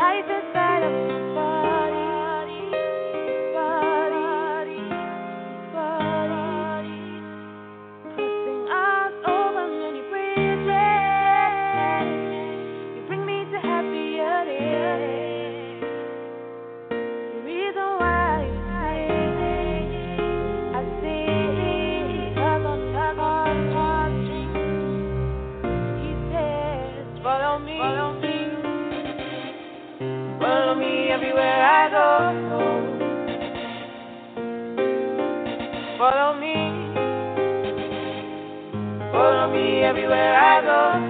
Life inside of my everywhere I go.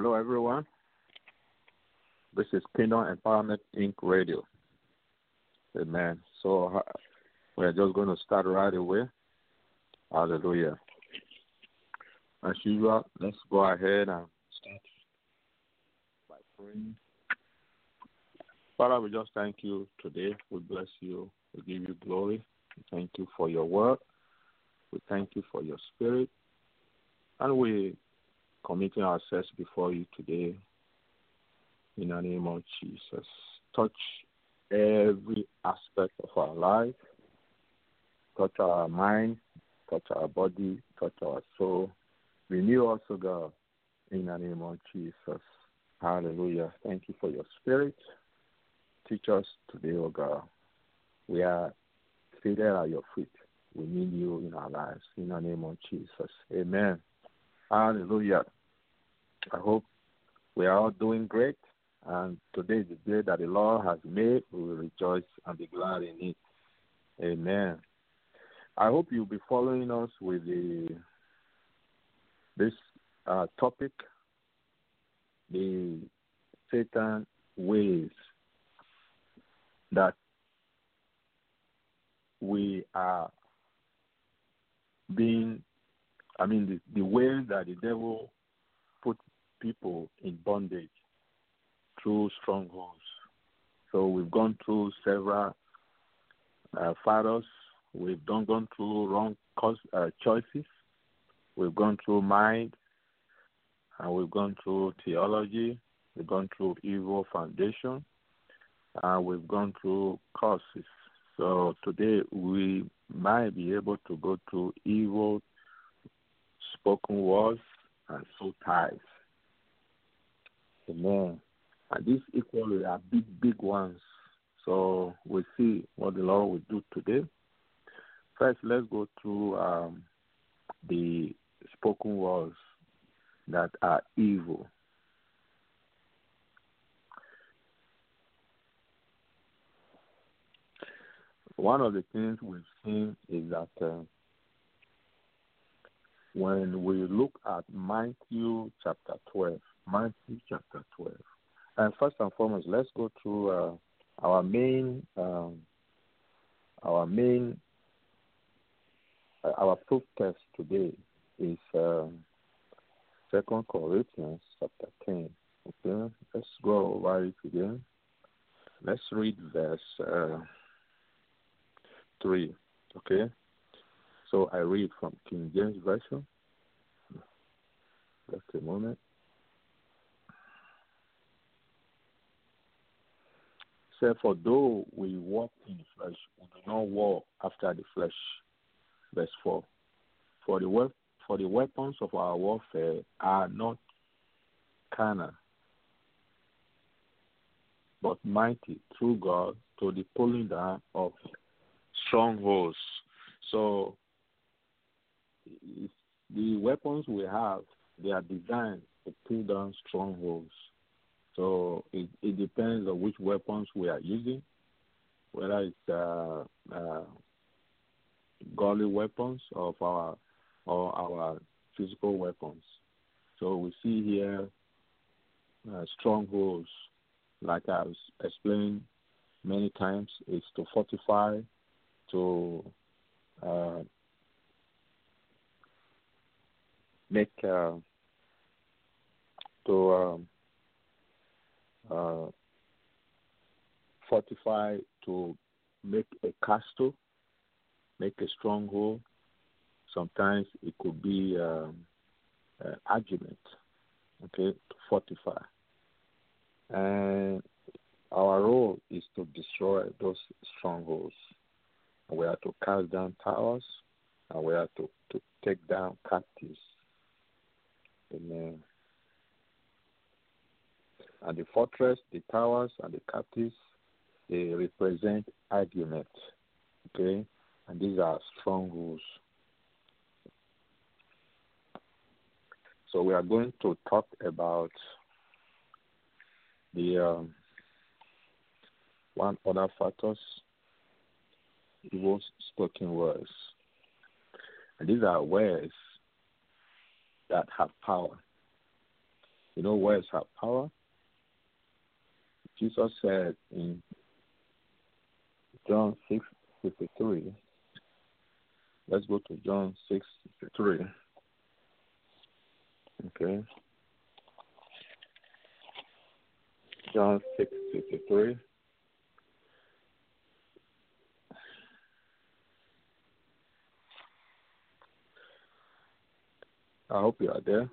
Hello, everyone. This is Kingdom Empowerment Inc. Radio. Amen. So uh, we're just going to start right away. Hallelujah. As usual, let's go ahead and start by praying. Father, we just thank you today. We bless you. We give you glory. We thank you for your word. We thank you for your spirit. And we committing ourselves before you today in the name of Jesus. Touch every aspect of our life, touch our mind, touch our body, touch our soul. Renew us, O God, in the name of Jesus. Hallelujah. Thank you for your spirit. Teach us today, O God. We are seated at your feet. We need you in our lives. In the name of Jesus. Amen. Hallelujah. I hope we are all doing great. And today is the day that the Lord has made. We will rejoice and be glad in it. Amen. I hope you'll be following us with the this uh, topic, the Satan ways that we are being, I mean, the, the way that the devil put people in bondage through strongholds. So we've gone through several uh, fathers. We've done gone through wrong cause, uh, choices. We've gone through mind, and we've gone through theology. We've gone through evil foundation, and we've gone through causes. So today we might be able to go through evil spoken words and soul ties. Amen. And these equally are big, big ones. So we'll see what the Lord will do today. First, let's go through um, the spoken words that are evil. One of the things we've seen is that uh, when we look at Matthew chapter 12, Matthew chapter 12, and first and foremost, let's go through uh, our main, um, our main, uh, our proof text today is um, Second Corinthians chapter 10. Okay, let's go over it again. Let's read verse uh, 3. Okay, so I read from King James Version. Just a moment. Say, for though we walk in the flesh, we do not walk after the flesh. Verse 4. For the, wep- for the weapons of our warfare are not carnal, but mighty through God to the pulling down of strongholds. So the weapons we have, they are designed to pull down strongholds. So it, it depends on which weapons we are using, whether it's uh, uh, godly weapons of our or our physical weapons. So we see here uh, strongholds, like I've explained many times, is to fortify, to uh, make, uh, to um, uh, fortify, to make a castle, make a stronghold. Sometimes it could be um, uh, argument, okay, to fortify. And our role is to destroy those strongholds. We are to cast down towers, and we are to, to take down captives. Amen. And the fortress, the towers, and the captives, they represent argument. Okay? And these are strongholds. So we are going to talk about the um, one other factors, evil spoken words. And these are words that have power. You know, words have power. Jesus said in John 6 53, let's go to John 6 53. Okay. John 6 53. I hope you are there.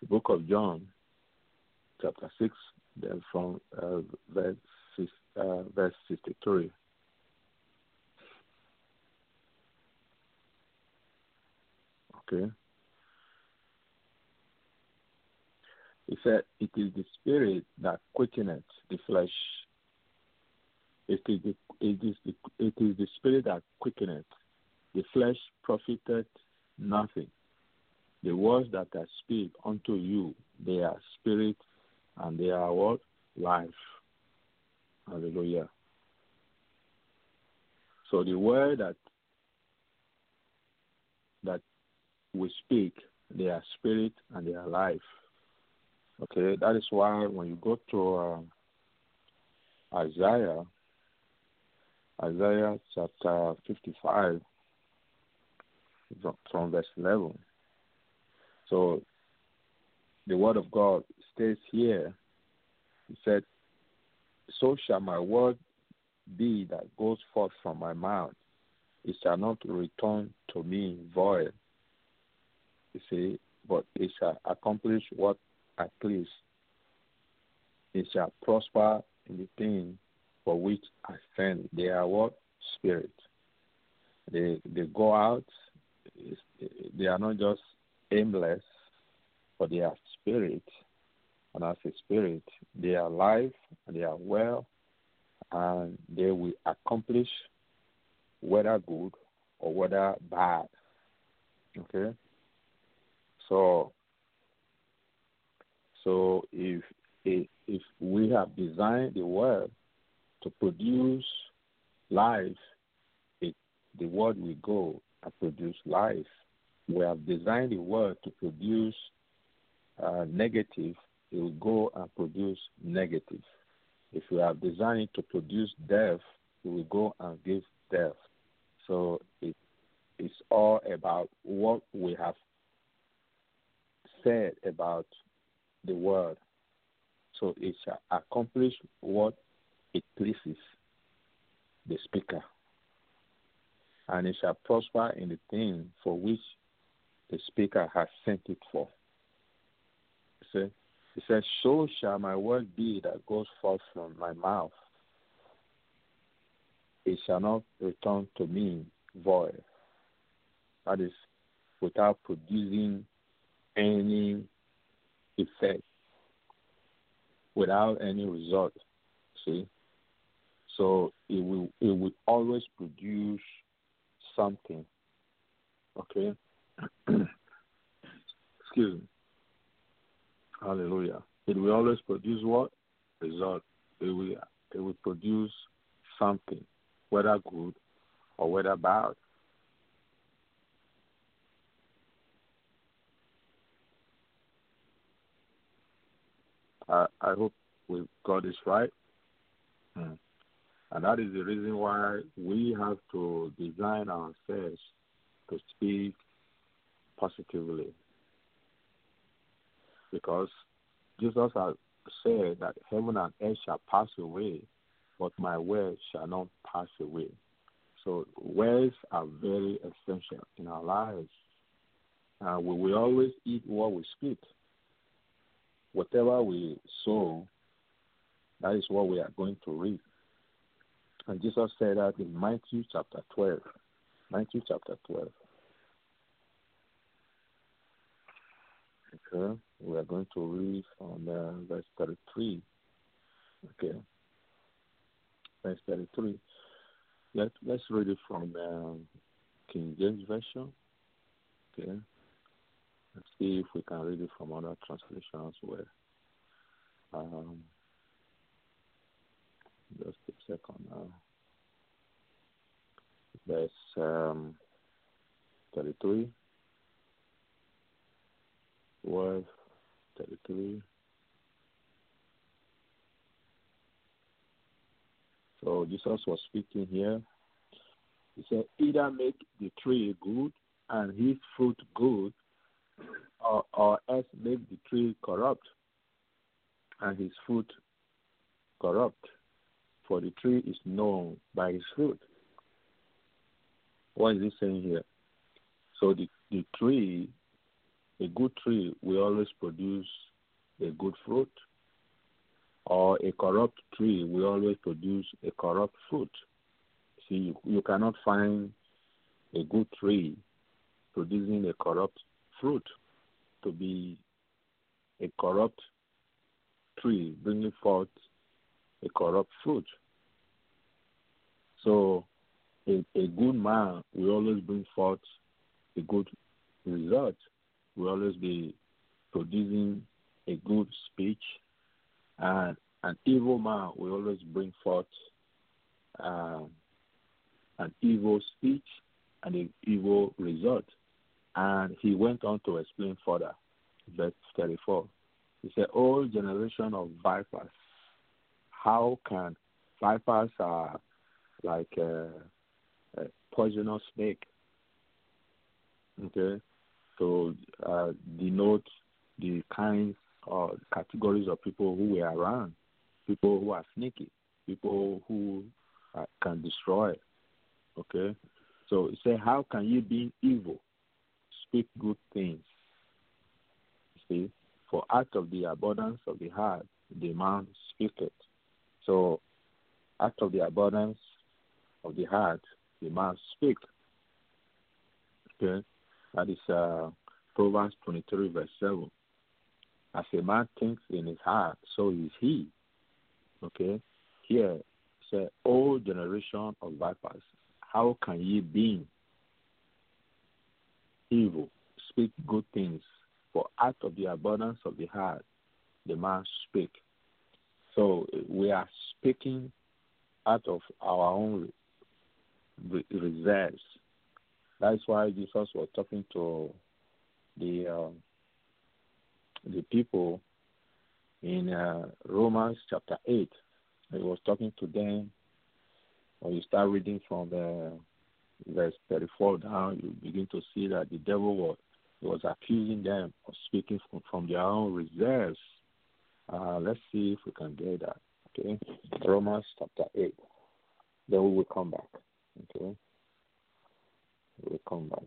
The book of John, chapter 6, then from uh, verse, uh, verse 63. Okay. He said, It is the spirit that quickeneth the flesh. It is the, it is the, it is the spirit that quickeneth. The flesh profiteth nothing. The words that I speak unto you, they are spirit and they are what? Life. Hallelujah. So the word that that we speak, they are spirit and they are life. Okay, that is why when you go to uh, Isaiah, Isaiah chapter 55, from verse 11. So the word of God stays here. He said, So shall my word be that goes forth from my mouth. It shall not return to me void. You see, but it shall accomplish what I please. It shall prosper in the thing for which I send. They are what? Spirit. They they go out. They are not just aimless, but they are spirit. And as a spirit, they are alive they are well, and they will accomplish whether good or whether bad. Okay? So so if, if we have designed the world to produce life, it, the world will go and produce life. We have designed the world to produce uh, negative, it will go and produce negative. If we have designed it to produce death, it will go and give death. So it, it's all about what we have said about the word. So it shall accomplish what it pleases the speaker. And it shall prosper in the thing for which the speaker has sent it for. See? He says, So shall my word be that goes forth from my mouth. It shall not return to me void. That is, without producing any effect, without any result. See? So it will it will always produce something. Okay? Excuse me. Hallelujah. It will always produce what? Result. It will it will produce something, whether good or whether bad. I, I hope we got this right. Hmm. And that is the reason why we have to design ourselves to speak positively. Because Jesus has said that heaven and earth shall pass away, but my word shall not pass away. So words are very essential in our lives. Uh, we will always eat what we speak. Whatever we sow, that is what we are going to reap. And Jesus said that in Matthew chapter 12. Matthew chapter 12. Okay, we are going to read from uh, verse 33. Okay, verse 33. Let, let's read it from um, King James Version. Okay, let's see if we can read it from other translations where. Um, just a second now. Verse um, 33. Word 33. So Jesus was speaking here. He said, either make the tree good and his fruit good, or, or else make the tree corrupt and his fruit corrupt. For the tree is known by its fruit. What is he saying here? So the, the tree, a good tree will always produce a good fruit, or a corrupt tree will always produce a corrupt fruit. See, you, you cannot find a good tree producing a corrupt fruit. To be a corrupt tree bringing forth a corrupt fruit. So a, a good man will always bring forth a good result. Will always be producing a good speech, and an evil man will always bring forth um, an evil speech and an evil result. And he went on to explain further, verse 34. He said, "All generation of vipers, how can vipers are like a, a poisonous snake? Okay, so uh, denote the kinds or categories of people who were around, people who are sneaky, people who uh, can destroy. Okay, so say how can you be evil speak good things? See, for out of the abundance of the heart, the man speaketh. So, out of the abundance of the heart, the man speak. Okay, that is uh, Proverbs 23, verse 7. As a man thinks in his heart, so is he. Okay, here, say, O generation of vipers, how can ye be evil? Speak good things, for out of the abundance of the heart, the man speak. So we are speaking out of our own reserves. That's why Jesus was talking to the uh, the people in uh, Romans chapter eight. He was talking to them. When you start reading from the verse thirty-four down, you begin to see that the devil was was accusing them of speaking from, from their own reserves. Uh, let's see if we can get that. Okay, Romans chapter eight. Then we will come back. Okay, we will come back.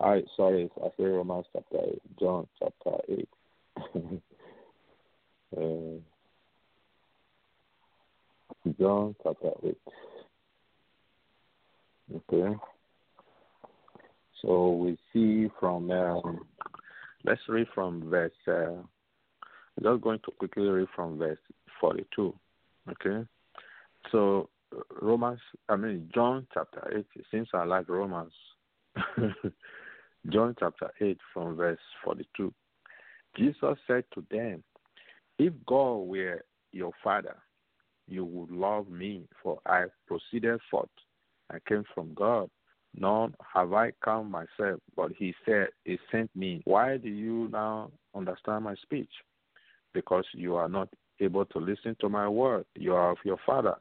All right, sorry, I say Romans chapter 8, John chapter 8. uh, John chapter 8. Okay. So we see from, um, let's read from verse, uh, I'm just going to quickly read from verse 42. Okay. So Romans, I mean, John chapter 8, it seems I like Romans. John chapter 8 from verse 42. Jesus said to them, If God were your father, you would love me, for I proceeded forth. I came from God. Nor have I come myself, but he said, He sent me. Why do you now understand my speech? Because you are not able to listen to my word. You are of your father,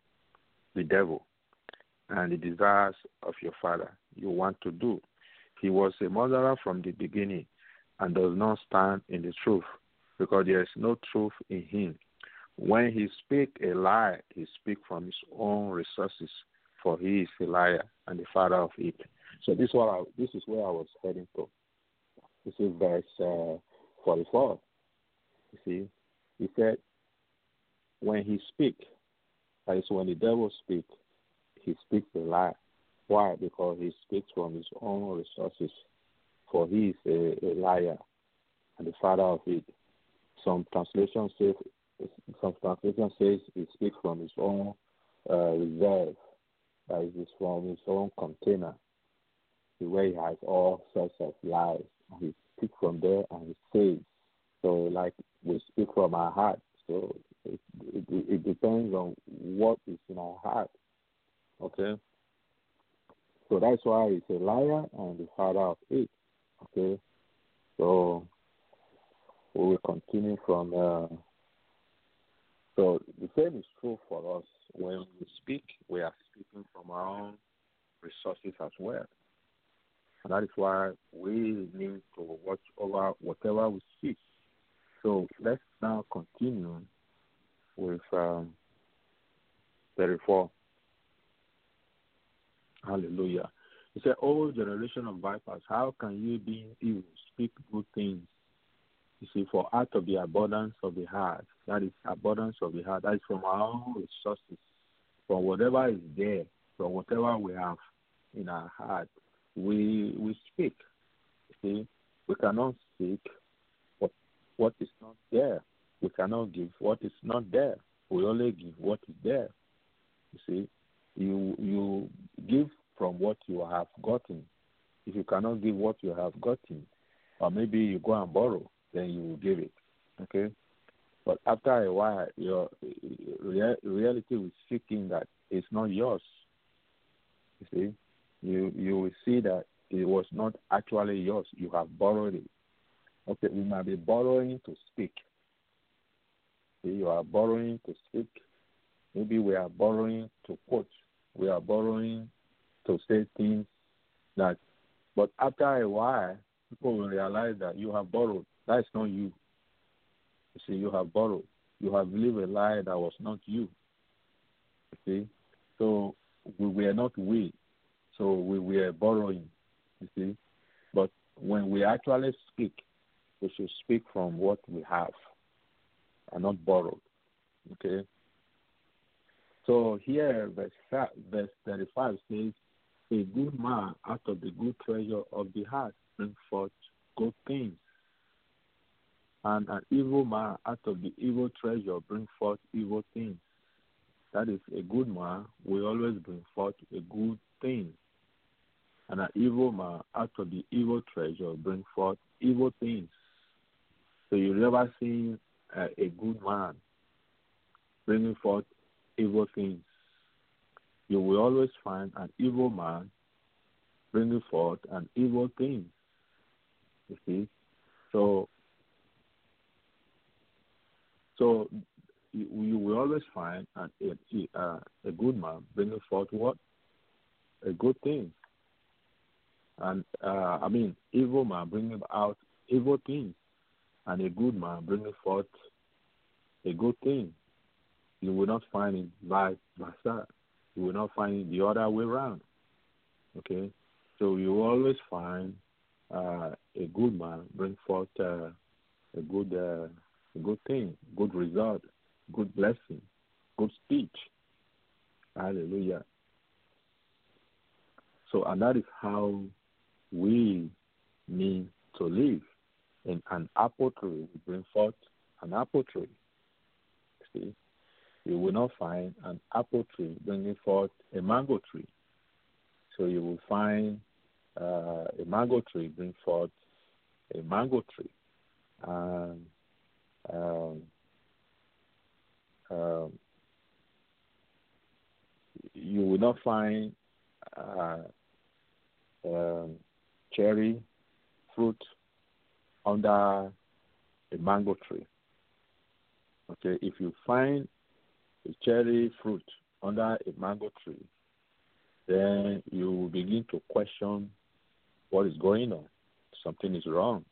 the devil, and the desires of your father you want to do. He was a murderer from the beginning and does not stand in the truth because there is no truth in him. When he speaks a lie, he speaks from his own resources, for he is a liar and the father of it. So this I, this is where I was heading to. This is verse uh, 44. You see, he said, when he speaks, that is when the devil speaks, he speaks a lie. Why? Because he speaks from his own resources, for he is a, a liar and the father of it. Some translation says some translation says he speaks from his own uh, reserve, that is from his own container, where he has all sorts of lies. He speaks from there and he says. So, like we speak from our heart. So it, it, it depends on what is in our heart. Okay. So that's why he's a liar and the father of it. Okay. So we will continue from. Uh, so the same is true for us. When we speak, we are speaking from our own resources as well. And that is why we need to watch over whatever we speak. So let's now continue with um, 34. Hallelujah. He said, O generation of vipers, how can you be evil? Speak good things. You see, for out of the abundance of the heart, that is abundance of the heart, that is from our own resources, from whatever is there, from whatever we have in our heart, we we speak. See, we cannot speak what what is not there. We cannot give what is not there. We only give what is there. You see, you you give from what you have gotten. If you cannot give what you have gotten, or maybe you go and borrow, then you will give it. Okay, but after a while, your rea- reality will sink in that it's not yours. You see, you you will see that it was not actually yours. You have borrowed it. Okay, we might be borrowing to speak. See, you are borrowing to speak. Maybe we are borrowing to quote. We are borrowing to say things that, but after a while, people will realize that you have borrowed. That is not you. You see, you have borrowed. You have lived a lie that was not you. You see, so we were not we. So we were borrowing. You see, but when we actually speak, we should speak from what we have and not borrowed. Okay. So here, verse, verse 35 says, A good man out of the good treasure of the heart brings forth good things. And an evil man out of the evil treasure brings forth evil things. That is, a good man will always bring forth a good thing. And an evil man out of the evil treasure brings forth evil things. So you never see uh, a good man bringing forth evil things. You will always find an evil man bringing forth an evil thing. You see, so so you, will always find a, uh, a good man bringing forth what a good thing, and uh, I mean evil man bringing out evil things, and a good man bringing forth a good thing. You will not find it vice versa. You will not find it the other way around. Okay, so you always find uh, a good man bring forth uh, a good uh, a good thing, good result, good blessing, good speech. Hallelujah. So, and that is how we need to live. In an apple tree, we bring forth an apple tree. See, you will not find an apple tree bringing forth a mango tree. So you will find uh, a mango tree bring forth a mango tree. And um, um, you will not find uh, um, cherry fruit under a mango tree. Okay, if you find a cherry fruit under a mango tree, then you will begin to question what is going on. Something is wrong.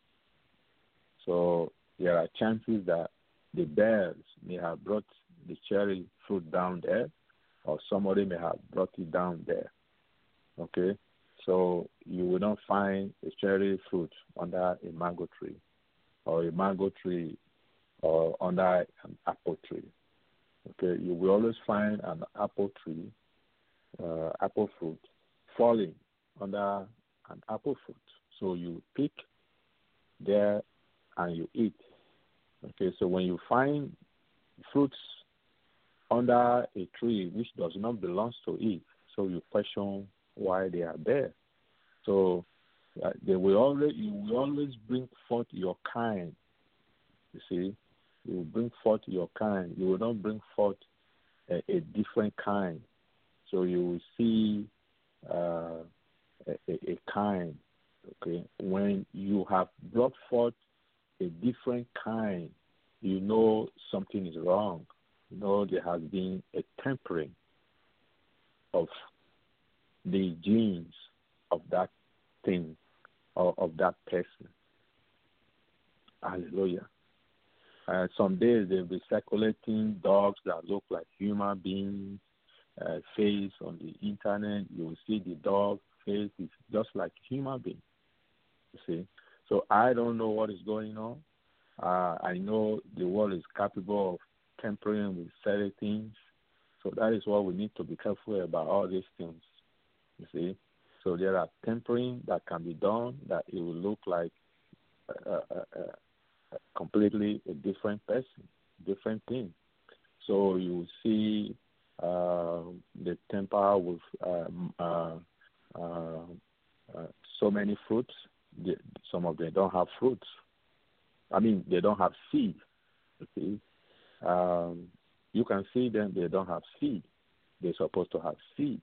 So there are chances that the bears may have brought the cherry fruit down there, or somebody may have brought it down there. Okay, so you will not find a cherry fruit under a mango tree, or a mango tree, or under an apple tree. Okay, you will always find an apple tree, uh, apple fruit, falling under an apple fruit. So you pick there and you eat. Okay, so when you find fruits under a tree which does not belong to it, so you question why they are there. So uh, they will always you will always bring forth your kind. You see, you will bring forth your kind. You will not bring forth a, a different kind. So you will see uh, a, a, a kind. Okay, when you have brought forth a different kind, you know something is wrong. You know there has been a tempering of the genes of that thing or of that person. Hallelujah. Uh, some days they'll be circulating dogs that look like human beings, uh, face on the internet. You will see the dog face is just like human being. You see, so I don't know what is going on. Uh, I know the world is capable of tampering with certain things. So that is why we need to be careful about all these things. You see, So there are tempering that can be done that it will look like a, a, a, completely a different person, different thing. So you see uh, the temper with um, uh, uh, uh, so many fruits. The, some of them don't have fruits. I mean, they don't have seed. Okay, um, you can see them; they don't have seed. They're supposed to have seed.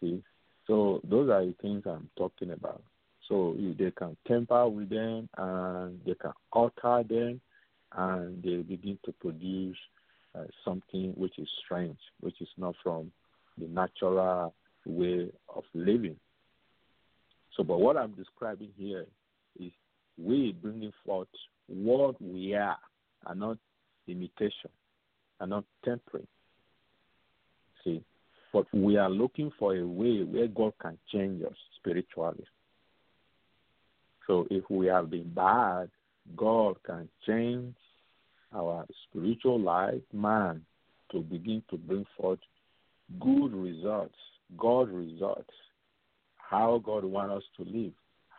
See, so those are the things I'm talking about. So they can temper with them, and they can alter them, and they begin to produce uh, something which is strange, which is not from the natural way of living. So, but what I'm describing here is we bringing forth what we are, and not imitation, and not tempering. See, but we are looking for a way where God can change us spiritually. So if we have been bad, God can change our spiritual life, man, to begin to bring forth good results, God results, how God wants us to live,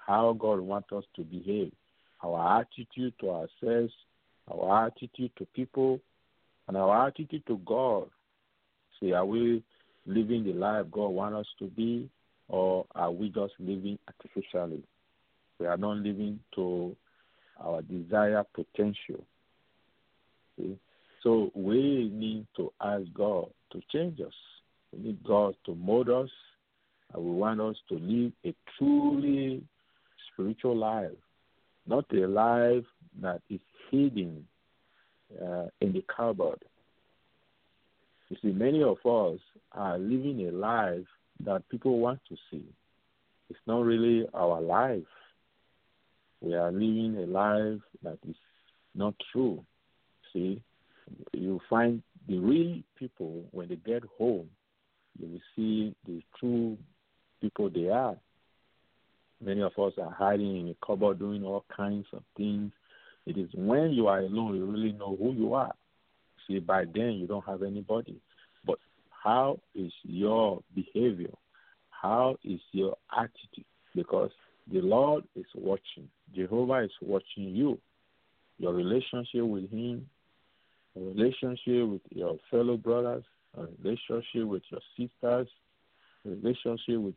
how God wants us to behave, our attitude to ourselves, our attitude to people, and our attitude to God. See, are we living the life God wants us to be, or are we just living artificially? We are not living to our desired potential. See? So we need to ask God to change us. We need God to mold us, and we want us to live a truly spiritual life, not a life that is hidden uh, in the cupboard. You see, many of us are living a life that people want to see. It's not really our life. We are living a life that is not true. See, you find the real people when they get home, you will see the true people they are. Many of us are hiding in a cupboard doing all kinds of things. It is when you are alone you really know who you are. See, by then you don't have anybody. But how is your behavior? How is your attitude? Because the Lord is watching. Jehovah is watching you. Your relationship with Him, a relationship with your fellow brothers, a relationship with your sisters, relationship with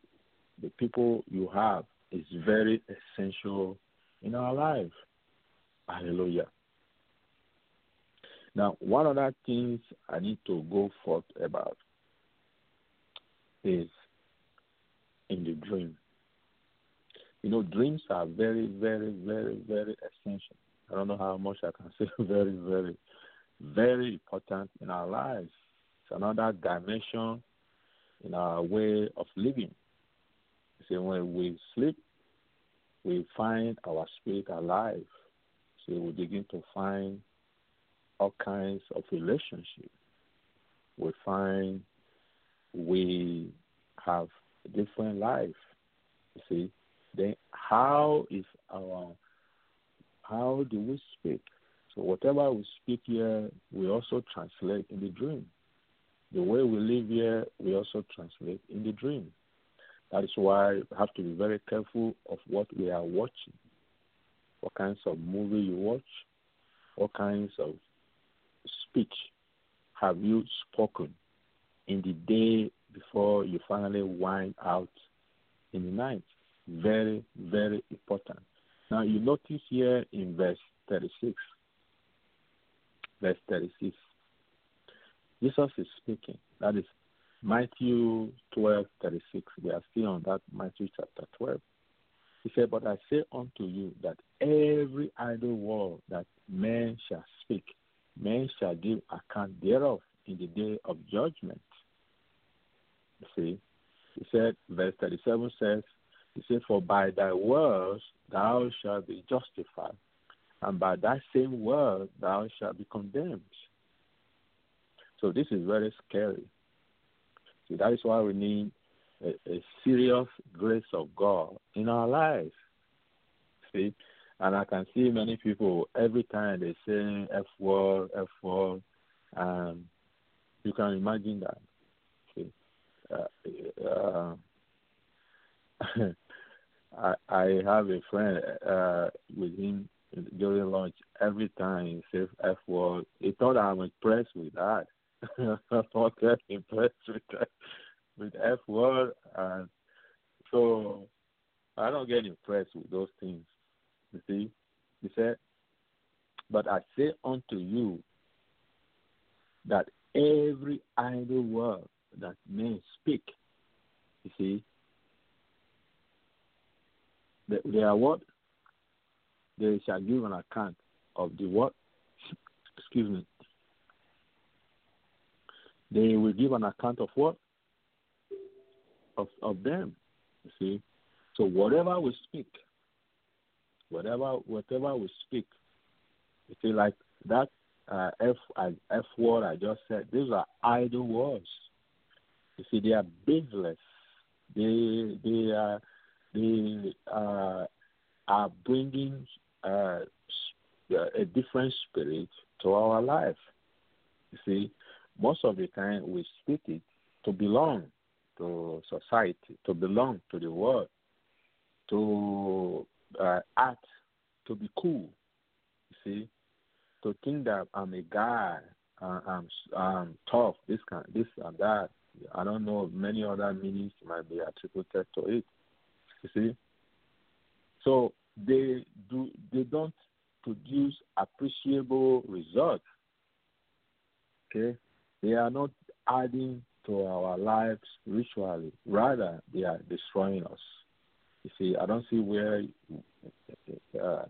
the people you have is very essential in our life. Hallelujah. Now, one of the things I need to go forth about is in the dream. You know, dreams are very, very, very, very essential. I don't know how much I can say very, very, very important in our lives. It's another dimension in our way of living. See, when we sleep, we find our spirit alive. So we begin to find all kinds of relationships. We find we have a different life. You see, then how is our how do we speak? So whatever we speak here, we also translate in the dream. The way we live here, we also translate in the dream. That is why we have to be very careful of what we are watching. What kinds of movie you watch, what kinds of speech have you spoken in the day before you finally wind out in the night? Very, very important. Now, you notice here in verse 36, verse 36, Jesus is speaking. That is Matthew 12, 36. We are still on that Matthew chapter 12. He said, But I say unto you that every idle word that men shall speak, men shall give account thereof in the day of judgment. You see, he said, verse 37 says, He said, For by thy words thou shalt be justified, and by that same word thou shalt be condemned. So this is very scary. That is why we need a, a serious grace of God in our lives. See, and I can see many people every time they say F word, F word, and you can imagine that. See, uh, uh, I I have a friend uh, with him during lunch. Every time he says F word, he thought I'm impressed with that. Thought I'm impressed with that, with F word, and so I don't get impressed with those things. You see, he said, "But I say unto you that every idle word that men speak, you see, they, they are what? They shall give an account of the what? Excuse me. They will give an account of what? Of of them. You see. So whatever we speak, whatever whatever we speak, you see, like that uh, f word I just said, these are idle words. You see, they are baseless. They they are they uh, are bringing uh, uh, a different spirit to our life. You see, most of the time we speak it to belong to society, to belong to the world, to uh, act, to be cool. You see, to think that I'm a guy, uh, I'm I'm tough, this kind, this and that. I don't know many other meanings might be attributed to it. You see, so they do they don't produce appreciable results. Okay, they are not adding to our lives spiritually. Rather, they are destroying us. You see, I don't see where uh,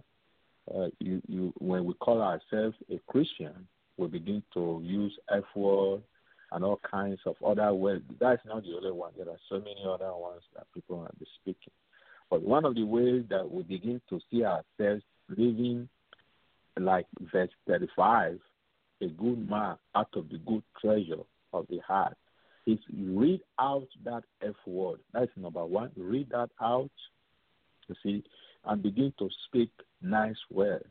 uh, you, you, when we call ourselves a Christian, we begin to use F word and all kinds of other words. That's not the only one. There are so many other ones that people are speaking. But one of the ways that we begin to see ourselves living like verse 35, a good man out of the good treasure of the heart, is read out that F word. That's number one. Read that out, you see, and begin to speak nice words.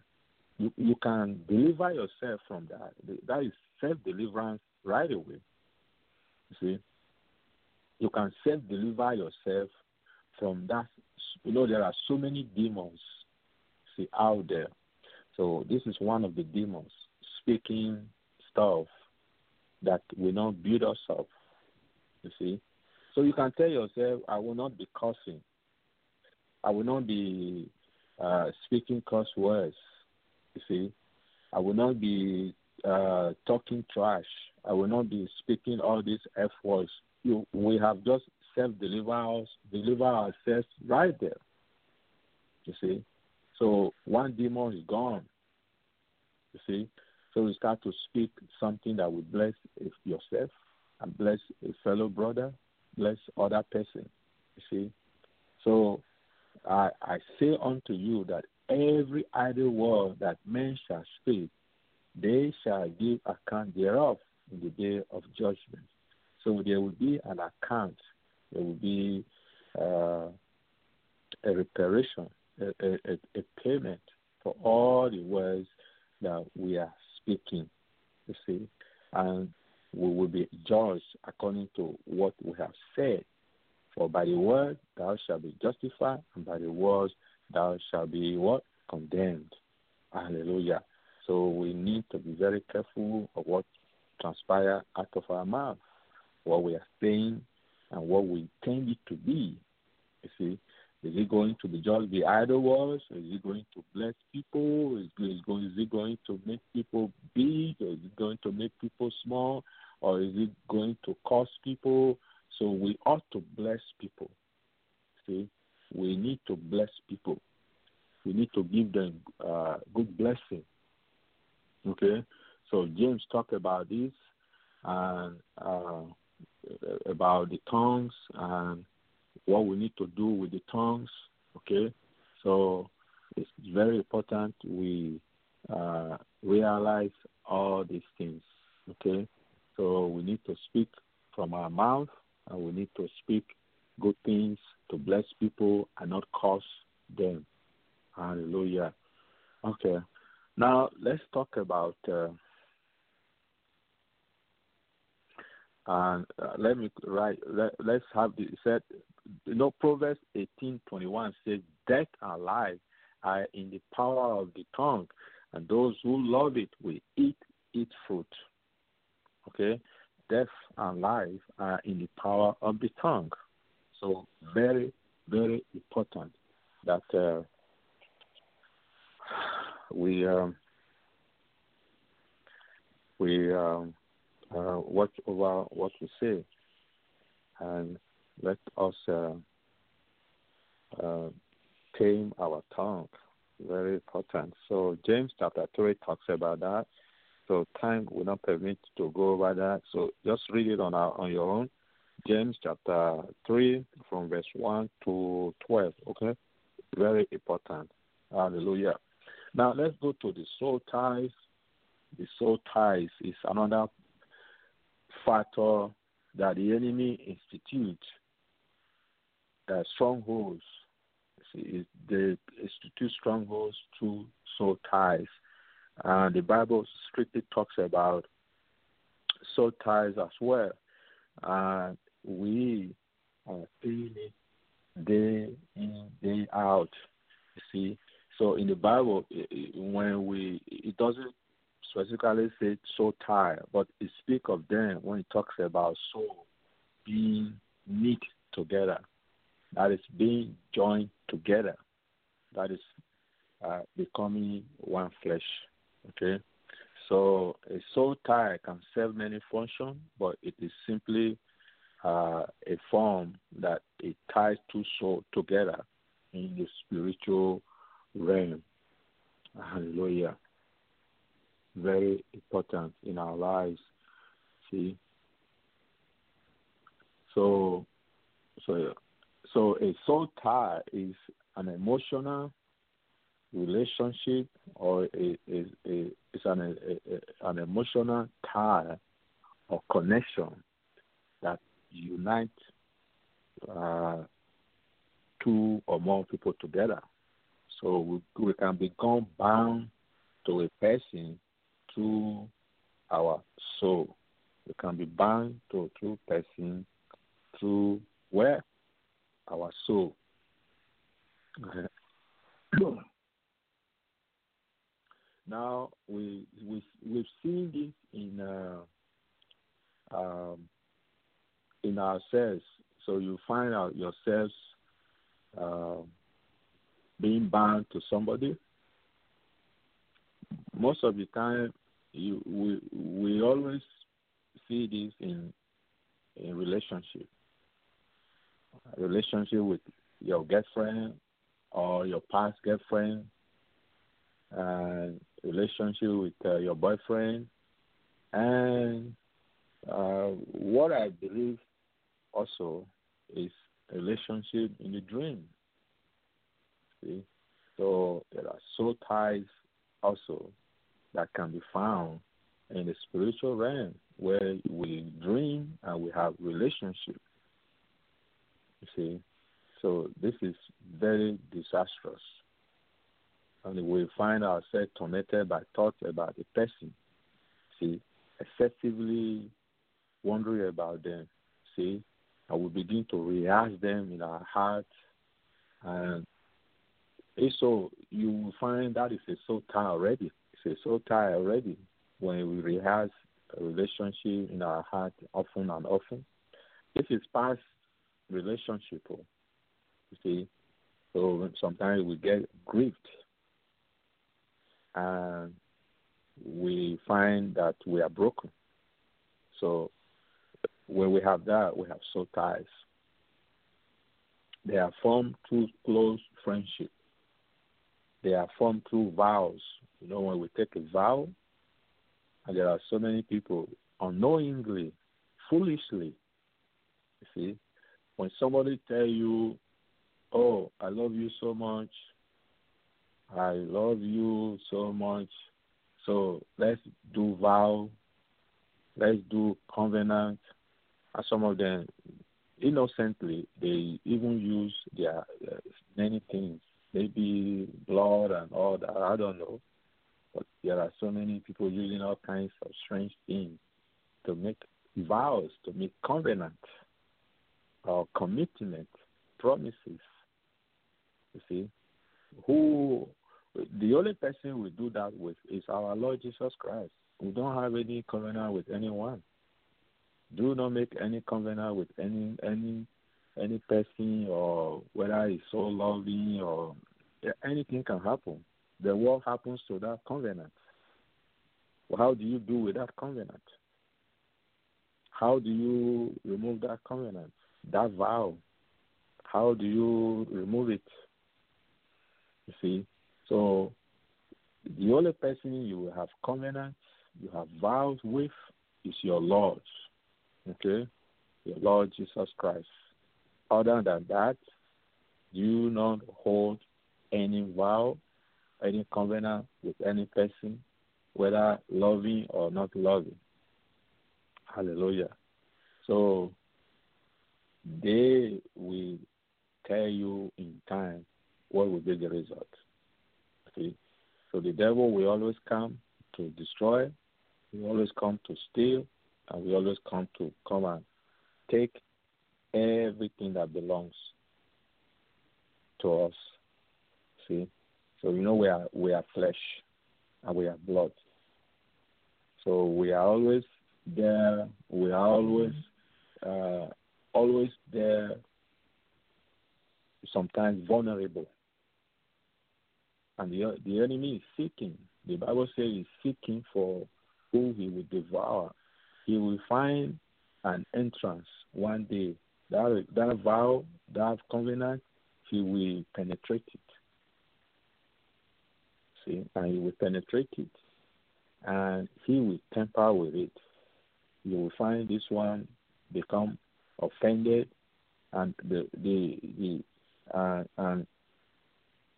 You, you can deliver yourself from that. That is self deliverance right away. You see, you can self deliver yourself from that. You know, there are so many demons see out there. So this is one of the demons speaking stuff that will not build us up. You see, so you can tell yourself, I will not be cursing. I will not be uh, speaking curse words. You see, I will not be uh, talking trash. I will not be speaking all these F words. You, we have just self deliver us, deliver ourselves right there. You see, so one demon is gone. You see, so you start to speak something that will bless yourself and bless a fellow brother, bless other person. You see, so I, I say unto you that every idle word that men shall speak, they shall give account thereof in the day of judgment. So there will be an account, there will be uh, a reparation, a, a, a payment for all the words that we are speaking, you see, and we will be judged according to what we have said. For by the word thou shalt be justified, and by the words thou shalt be what? Condemned. Hallelujah. So we need to be very careful of what transpires out of our mouth, what we are saying, and what we intend it to be. You see, is it going to be just be idle words? Is it going to bless people? Is it going, is it going to make people big? Or is it going to make people small? Or is it going to cause people? So we ought to bless people. See, we need to bless people. We need to give them uh, good blessing. Okay, so James talked about this and uh, about the tongues and what we need to do with the tongues. Okay, so it's very important we uh, realize all these things. Okay, so we need to speak from our mouth and we need to speak good things to bless people and not curse them. Hallelujah. Okay, now let's talk about. Uh, And uh, let me write. Let, let's have the said. You know, Proverbs eighteen twenty one says, "Death and life are in the power of the tongue, and those who love it will eat its fruit." Okay, death and life are in the power of the tongue. So very, very important that uh, we um, we um, uh, watch over what we say, and let us uh, uh, tame our tongue. Very important. So James chapter three talks about that. So time will not permit to go over that. So just read it on our, on your own. James chapter three from verse one to twelve. Okay, very important. Hallelujah. Now let's go to the soul ties. The soul ties is another factor that the enemy institutes uh, strongholds. See, they institute strongholds through soul ties. And the Bible strictly talks about soul ties as well. And we are feeling it day in, day out. You see, so in the Bible, when we, it doesn't specifically say soul tie, but it speaks of them when it talks about soul being knit together. That is being joined together. That is uh, becoming one flesh. Okay? So a soul tie can serve many functions, but it is simply uh, a form that it ties two souls together in the spiritual realm. Hallelujah. Very important in our lives. See? So so so a soul tie is an emotional relationship or a, a it's an a, a, an emotional tie or connection that unite uh, two or more people together. So we, we can become bound to a person through our soul. We can be bound to a true person through where? Our soul. Okay. now we we we've seen this in uh, um, in ourselves. So you find out yourselves uh, being bound to somebody. Most of the time, you we we always see this in in relationship. A relationship with your girlfriend or your past girlfriend, and relationship with uh, your boyfriend, and uh, what I believe also is relationship in the dream. See, so there are soul ties also that can be found in the spiritual realm where we dream and we have relationship. You see, so this is very disastrous, and we find ourselves tormented by thoughts about the person. See, excessively wondering about them. See, and we begin to rehearse them in our hearts, and so, you will find that is a soul tie already. Soul tie already when we rehearse a relationship in our heart often and often. This is past relationship, oh, you see. So sometimes we get grieved, and we find that we are broken. So when we have that, we have soul ties. They are formed through close friendship. They are formed through vows. You know, when we take a vow, and there are so many people unknowingly, foolishly, you see, when somebody tell you, "Oh, I love you so much," I love you so much, so let's do vow, let's do covenant, and some of them innocently they even use their uh, many things. Maybe blood and all that. I don't know but there are so many people using all kinds of strange things to make vows, to make covenant or commitment, promises. You see, who the only person we do that with is our Lord Jesus Christ. We don't have any covenant with anyone. Do not make any covenant with any any any person or whether it's so loving or anything can happen. The what happens to that covenant? How do you do with that covenant? How do you remove that covenant? That vow? How do you remove it? You see? So the only person you have covenant, you have vows with is your Lord. Okay? Your Lord Jesus Christ. Other than that, do not hold any vow, any covenant with any person, whether loving or not loving. Hallelujah. So they will tell you in time what will be the result. See? So the devil will always come to destroy, he always come to steal, and we always come to come and take everything that belongs to us. See? So you know we are we are flesh and we are blood. So we are always there, we are always uh, always there sometimes vulnerable. And the the enemy is seeking. The Bible says he's seeking for who he will devour. He will find an entrance one day. That that vow, that covenant, he will penetrate it. See, and he will penetrate it, and he will tamper with it. You will find this one become offended, and the the the uh, and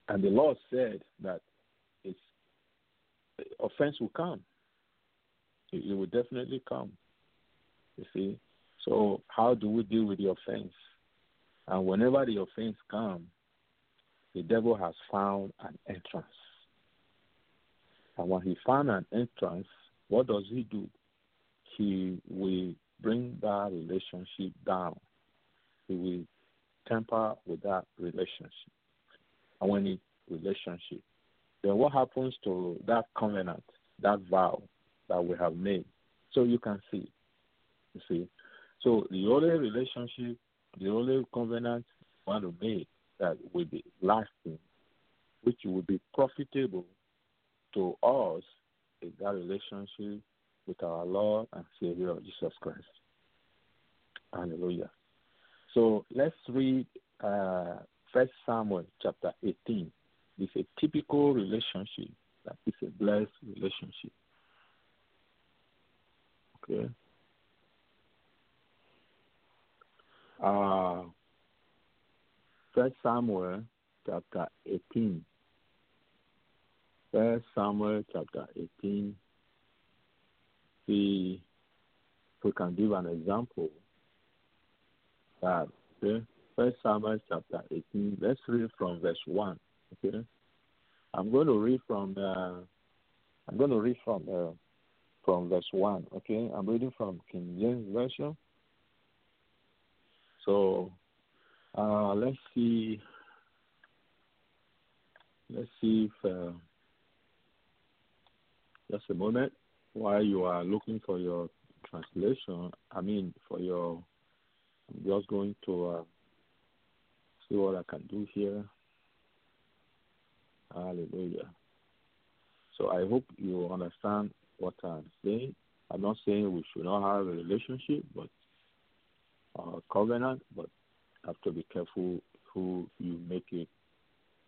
and the Lord said that it's offense will come. It, it will definitely come. You see. So how do we deal with the offense? And whenever the offense comes, the devil has found an entrance. And when he found an entrance, what does he do? He will bring that relationship down. He will temper with that relationship. And when it relationship, then what happens to that covenant, that vow that we have made? So you can see. You see. So the only relationship, the only covenant we want to make that will be lasting, which will be profitable to us, is that relationship with our Lord and Savior Jesus Christ. Hallelujah. So let's read uh, First Samuel chapter 18. It's a typical relationship that is a blessed relationship. Okay. Uh, First Samuel chapter 18. First Samuel chapter 18. See, we can give an example that okay. First Samuel chapter 18. Let's read from verse 1. Okay. I'm going to read from uh, I'm going to read from uh, from verse 1. Okay. I'm reading from King James Version. So uh, let's see. Let's see if uh, just a moment while you are looking for your translation. I mean, for your. I'm just going to uh, see what I can do here. Hallelujah. So I hope you understand what I'm saying. I'm not saying we should not have a relationship, but uh, covenant, but have to be careful who you make it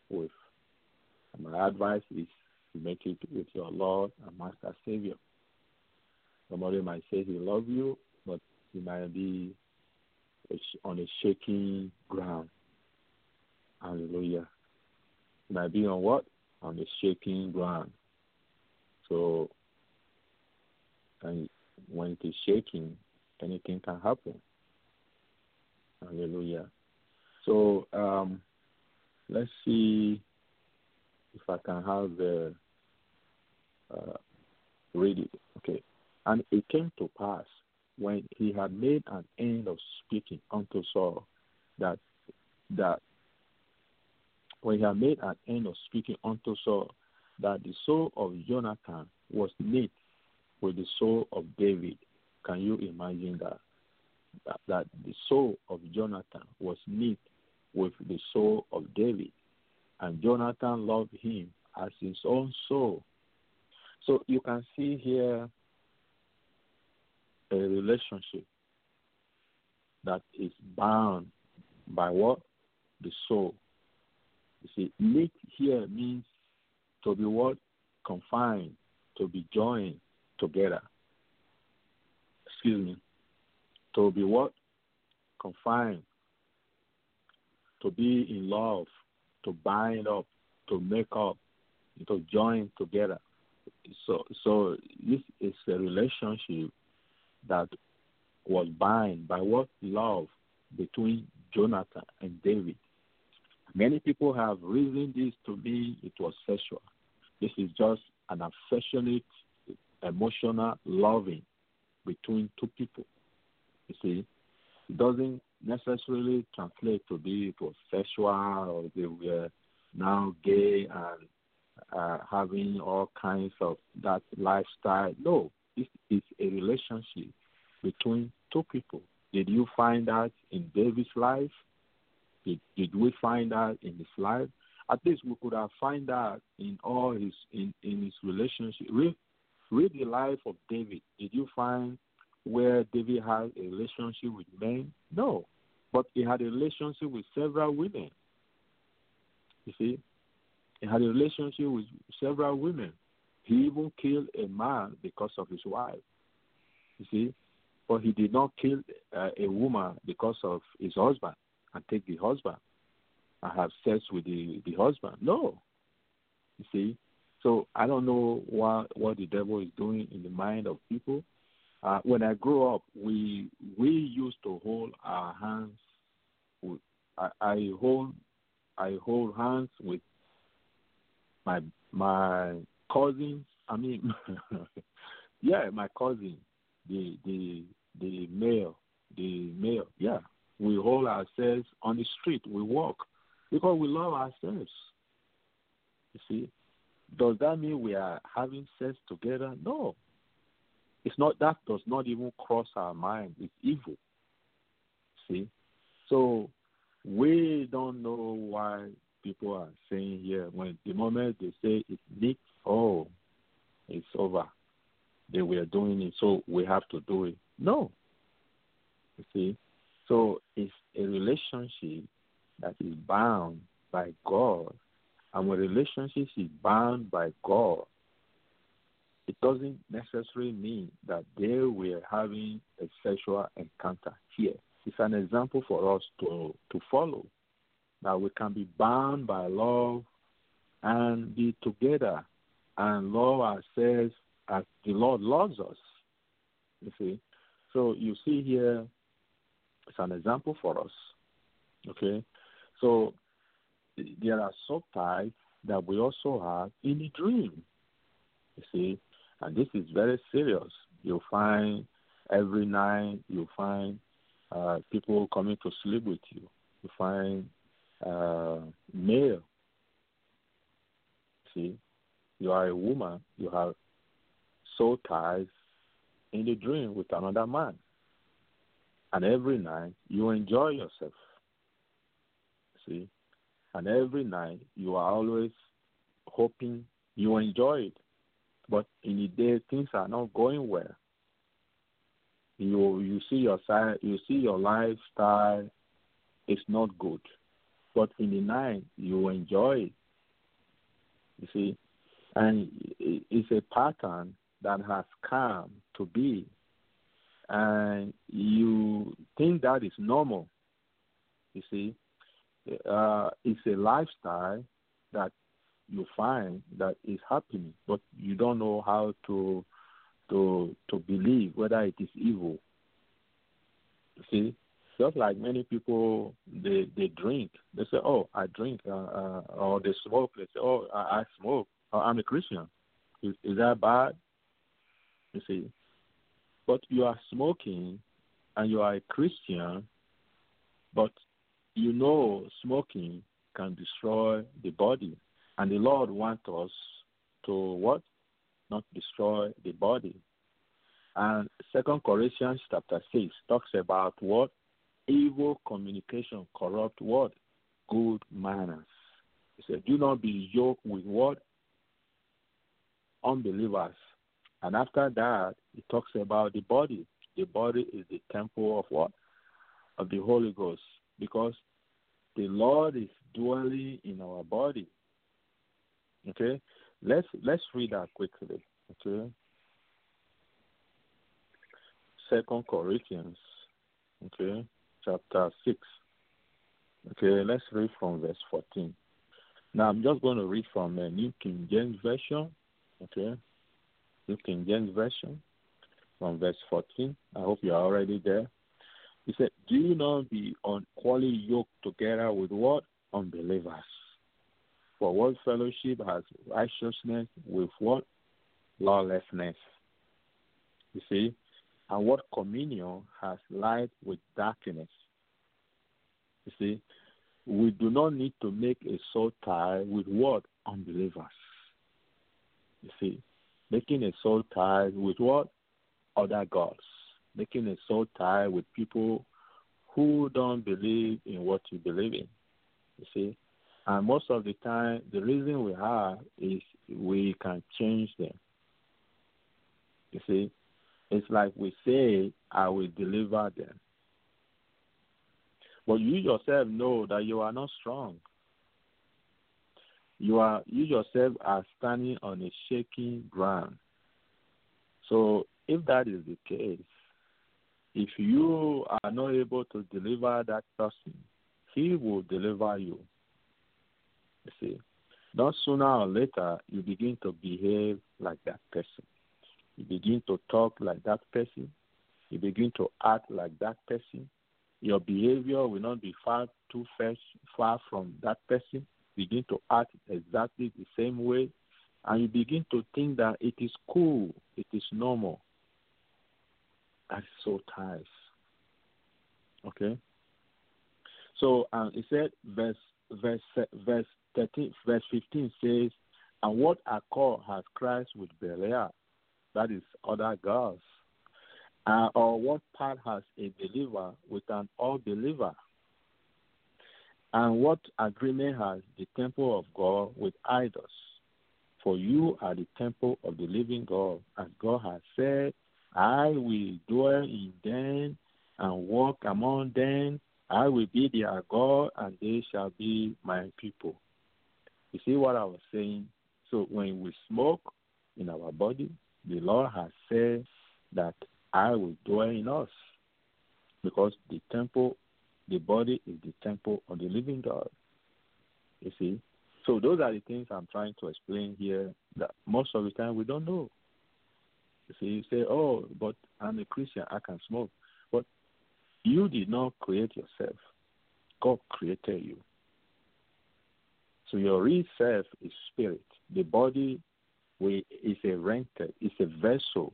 with. My advice is make it with your Lord and Master Savior. Somebody might say he loves you, but he might be on a shaking ground. Hallelujah. He might be on what? On a shaking ground. So, and when it is shaking, anything can happen. Hallelujah. So um, let's see if I can have the uh, Uh, read it. Okay. And it came to pass when he had made an end of speaking unto Saul, that that when he had made an end of speaking unto Saul, that the soul of Jonathan was knit with the soul of David. Can you imagine that? That, that the soul of Jonathan was knit with the soul of David, and Jonathan loved him as his own soul. So you can see here a relationship that is bound by what? The soul. You see, knit here means to be what? Confined, to be joined together. Excuse me. To be what? Confined. To be in love, to bind up, to make up, to join together. So, so this is a relationship that was bound by what love between Jonathan and David. Many people have reasoned this to be it was sexual. This is just an affectionate, emotional loving between two people. You see, it doesn't necessarily translate to be it was sexual or they were now gay and uh, having all kinds of that lifestyle. No, this is a relationship between two people. Did you find that in David's life? Did, did we find that in his life? At least we could have find that in all his in, in his relationship. Read, read the life of David. Did you find where David had a relationship with men? No, but he had a relationship with several women. You see, he had a relationship with several women. He even killed a man because of his wife. You see, but he did not kill uh, a woman because of his husband and take the husband and have sex with the, the husband. No. You see? So I don't know what what the devil is doing in the mind of people. Uh, when I grew up, we we used to hold our hands. I, I hold I hold hands with my my cousins. I mean, yeah, my cousin, the the the male, the male. Yeah, we hold ourselves on the street. We walk because we love ourselves. You see, does that mean we are having sex together? No. It's not. That does not even cross our mind. It's evil. See, so we don't know why people are saying here when the moment they say it's leaked, oh, it's over. They were doing it, so we have to do it. No. You see, so it's a relationship that is bound by God, and when relationship is bound by God, it doesn't necessarily mean that they were having a sexual encounter here. It's an example for us to to follow that we can be bound by love and be together and love ourselves as the Lord loves us. You see? So you see here, it's an example for us. Okay? So there are soul ties that we also have in the dream. You see? And this is very serious. You'll find every night, you'll find uh, people coming to sleep with you. You find uh, male. See, you are a woman, you have soul ties in the dream with another man. And every night you enjoy yourself. See? And every night you are always hoping you enjoy it. But in the day things are not going well. You you see your side you see your lifestyle is not good but in the night you enjoy it. You see, and it's a pattern that has come to be, and you think that is normal. You see, uh, it's a lifestyle that you find that is happening, but you don't know how to to to believe whether it is evil. You see, just like many people they they drink they say oh i drink uh, uh, or they smoke they say oh i, I smoke or i'm a christian is, is that bad you see but you are smoking and you are a Christian, but you know smoking can destroy the body. And the Lord wants us to what? Not destroy the body. And Second Corinthians chapter six talks about what? Evil communication corrupt what? Good manners. He said, Do not be yoked with what? Unbelievers. And after that, he talks about the body. The body is the temple of what? Of the Holy Ghost. Because the Lord is dwelling in our body. Okay? Let's let's read that quickly. Okay. Second Corinthians, okay, chapter six. Okay, let's read from verse fourteen. Now I'm just going to read from the New King James Version. Okay, New King James Version from verse fourteen. I hope you are already there. He said, "Do you not be unequally yoked together with what unbelievers." For what fellowship has righteousness with what? Lawlessness. You see? And what communion has light with darkness? You see? We do not need to make a soul tie with what? Unbelievers. You see? Making a soul tie with what? Other gods. Making a soul tie with people who don't believe in what you believe in. You see? And most of the time, the reason we have is we can change them. You see, it's like we say, I will deliver them. But you yourself know that you are not strong. You are you yourself are standing on a shaking ground. So if that is the case, if you are not able to deliver that person, he will deliver you. You see, not sooner or later you begin to behave like that person. You begin to talk like that person. You begin to act like that person. Your behavior will not be far too far, far from that person. You begin to act exactly the same way, and you begin to think that it is cool, it is normal. That's soul ties. Okay. So um, it said verse verse verse 13, verse 15 says, And what accord has Christ with Belial? That is other gods. Uh, or what part has a believer with an unbeliever? And what agreement has the temple of God with idols? For you are the temple of the living God, as God has said, I will dwell in them and walk among them. I will be their God, and they shall be my people. You see what I was saying? So when we smoke in our body, the Lord has said that I will dwell in us because the temple, the body is the temple of the living God. You see? So those are the things I'm trying to explain here that most of the time we don't know. You see, you say, oh, but I'm a Christian, I can smoke. But you did not create yourself. God created you. So your real self is spirit. The body we, is a rented, it's a vessel,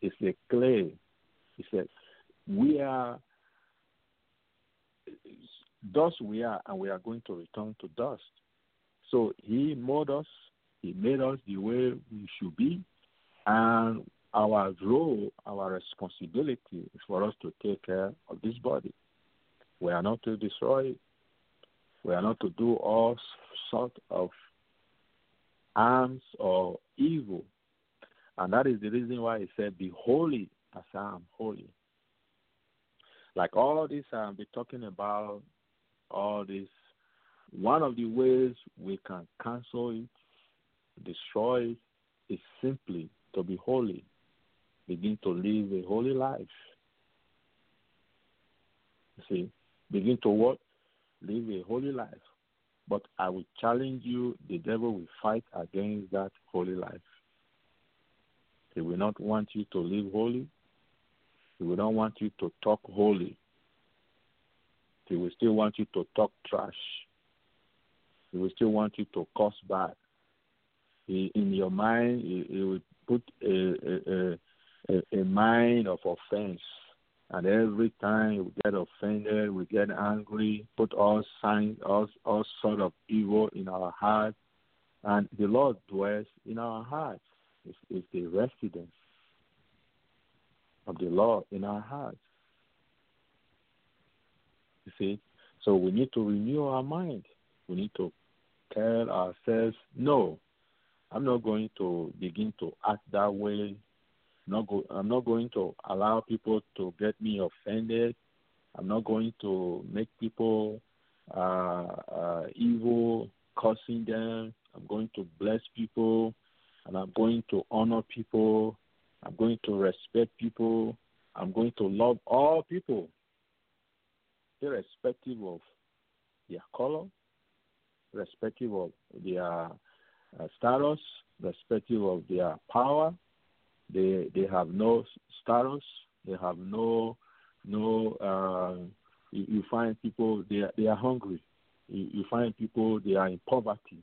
it's a clay. It's a, we are dust we are and we are going to return to dust. So he made us, he made us the way we should be, and our role, our responsibility is for us to take care of this body. We are not to destroy it. We are not to do all sort of harms or evil. And that is the reason why he said, Be holy as I am holy. Like all this I've be talking about, all this, one of the ways we can cancel it, destroy it, is simply to be holy. Begin to live a holy life. You see, begin to what? Live a holy life. But I will challenge you, the devil will fight against that holy life. He will not want you to live holy. He will not want you to talk holy. He will still want you to talk trash. He will still want you to curse bad. He, in your mind, he, he will put a, a, a, a mind of offense. And every time we get offended, we get angry, put all signs, all, all sort of evil in our heart. And the Lord dwells in our hearts. It's, it's the residence of the Lord in our hearts. You see? So we need to renew our mind. We need to tell ourselves, no, I'm not going to begin to act that way. Not go, I'm not going to allow people to get me offended. I'm not going to make people uh, uh, evil, cursing them. I'm going to bless people, and I'm going to honor people. I'm going to respect people. I'm going to love all people, irrespective of their color, irrespective of their uh, status, irrespective of their power. They they have no status. They have no no. Uh, you, you find people they are, they are hungry. You, you find people they are in poverty.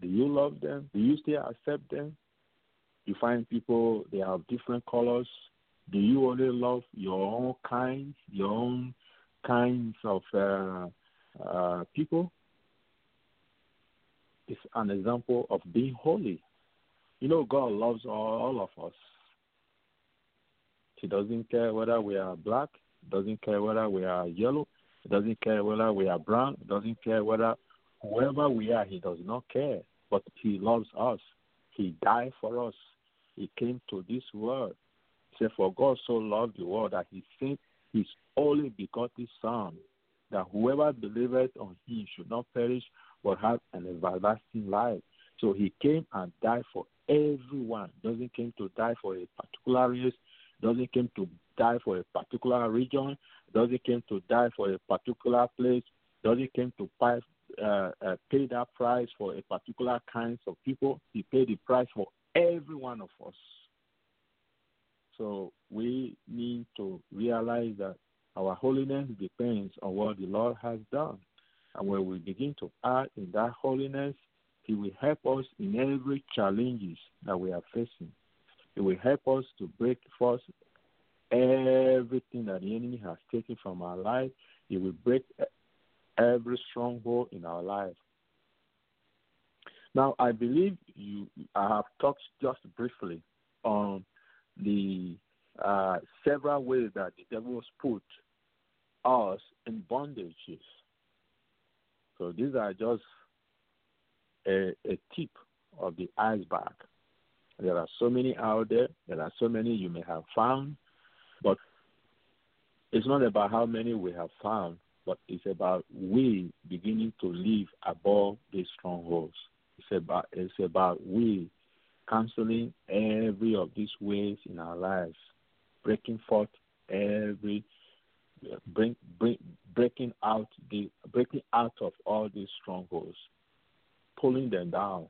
Do you love them? Do you still accept them? You find people they have different colors. Do you only love your own kind, your own kinds of uh, uh, people? It's an example of being holy. You know, God loves all of us. He doesn't care whether we are black, doesn't care whether we are yellow, doesn't care whether we are brown, doesn't care whether whoever we are, he does not care. But he loves us. He died for us. He came to this world. He said, For God so loved the world that he sent his only begotten Son, that whoever believeth on him should not perish but have an everlasting life. So he came and died for everyone. Doesn't came to die for a particular race. Doesn't came to die for a particular region. Doesn't came to die for a particular place. Doesn't came to pay, uh, uh, pay that price for a particular kinds of people. He paid the price for every one of us. So we need to realize that our holiness depends on what the Lord has done. And when we begin to act in that holiness, He will help us in every challenges that we are facing. It will help us to break forth everything that the enemy has taken from our life. It will break every stronghold in our life. Now, I believe you. I have talked just briefly on the uh, several ways that the devil has put us in bondages. So these are just a, a tip of the iceberg. There are so many out there. There are so many you may have found, but it's not about how many we have found, but it's about we beginning to live above these strongholds. It's about it's about we canceling every of these ways in our lives, breaking forth every bring, bring, breaking out the breaking out of all these strongholds, pulling them down,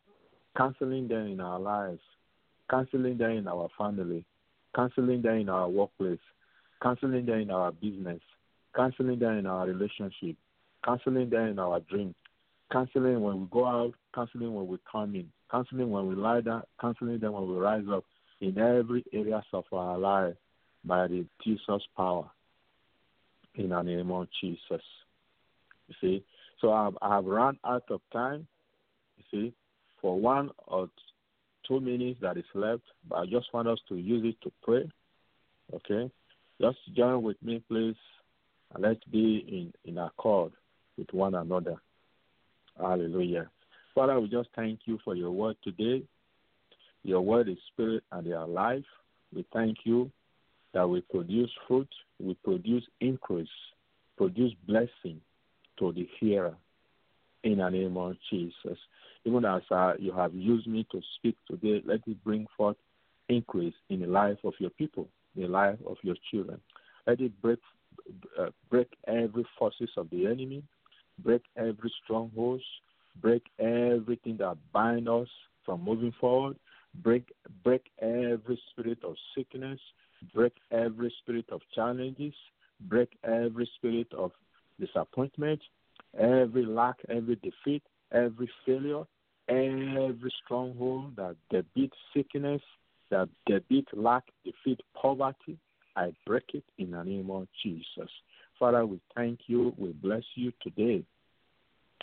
canceling them in our lives, canceling them in our family, canceling them in our workplace, canceling them in our business, canceling them in our relationship, canceling them in our dreams, canceling when we go out, canceling when we come in, canceling when we lie down, canceling them when we rise up in every areas of our life by the Jesus power in the name of Jesus. You see, so I've, I've run out of time. See, for one or two minutes that is left, but I just want us to use it to pray. Okay, just join with me, please, and let's be in in accord with one another. Hallelujah. Father, we just thank you for your word today. Your word is spirit and they are life. We thank you that we produce fruit, we produce increase, produce blessing to the hearer in the name of Jesus. Even as uh, you have used me to speak today, let it bring forth increase in the life of your people, the life of your children. Let it break uh, break every forces of the enemy, break every strongholds, break everything that bind us from moving forward, break break every spirit of sickness, break every spirit of challenges, break every spirit of disappointment, every lack, every defeat, every failure, every stronghold that beats sickness, that debit, lack, defeat, poverty, I break it in the name of Jesus. Father, we thank you. We bless you today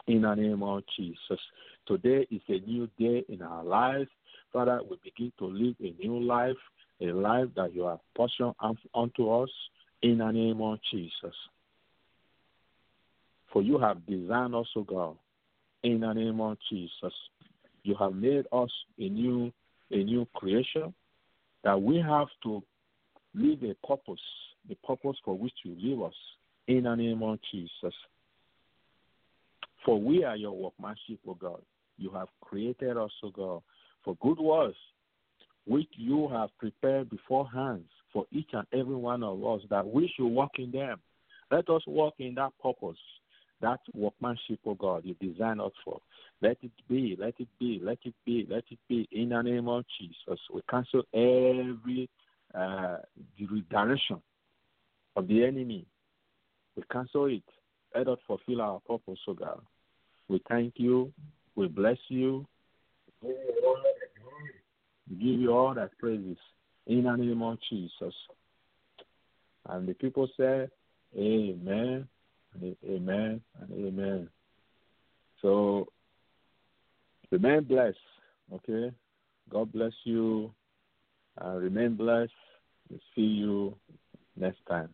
in the name of Jesus. Today is a new day in our lives. Father, we begin to live a new life, a life that you have portioned unto us in the name of Jesus. For you have designed us, O God, in the name of Jesus. You have made us a new a new creation that we have to live a purpose, the purpose for which you leave us in the name of Jesus. For we are your workmanship, O God. You have created us, O God, for good works, which you have prepared beforehand for each and every one of us, that we should walk in them. Let us walk in that purpose, that workmanship, O God, you designed us for. Let it be, let it be, let it be, let it be in the name of Jesus. We cancel every uh, redirection of the enemy. We cancel it. Let us fulfill our purpose, O God. We thank you. We bless you. We give you all that praises in the name of Jesus. And the people say, Amen, Amen, and Amen. So remain blessed, okay? God bless you. Uh, remain blessed. We'll see you next time.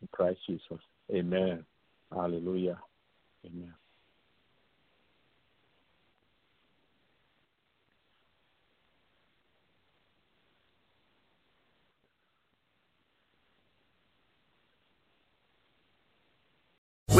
In Christ Jesus. Amen. Hallelujah. Amen.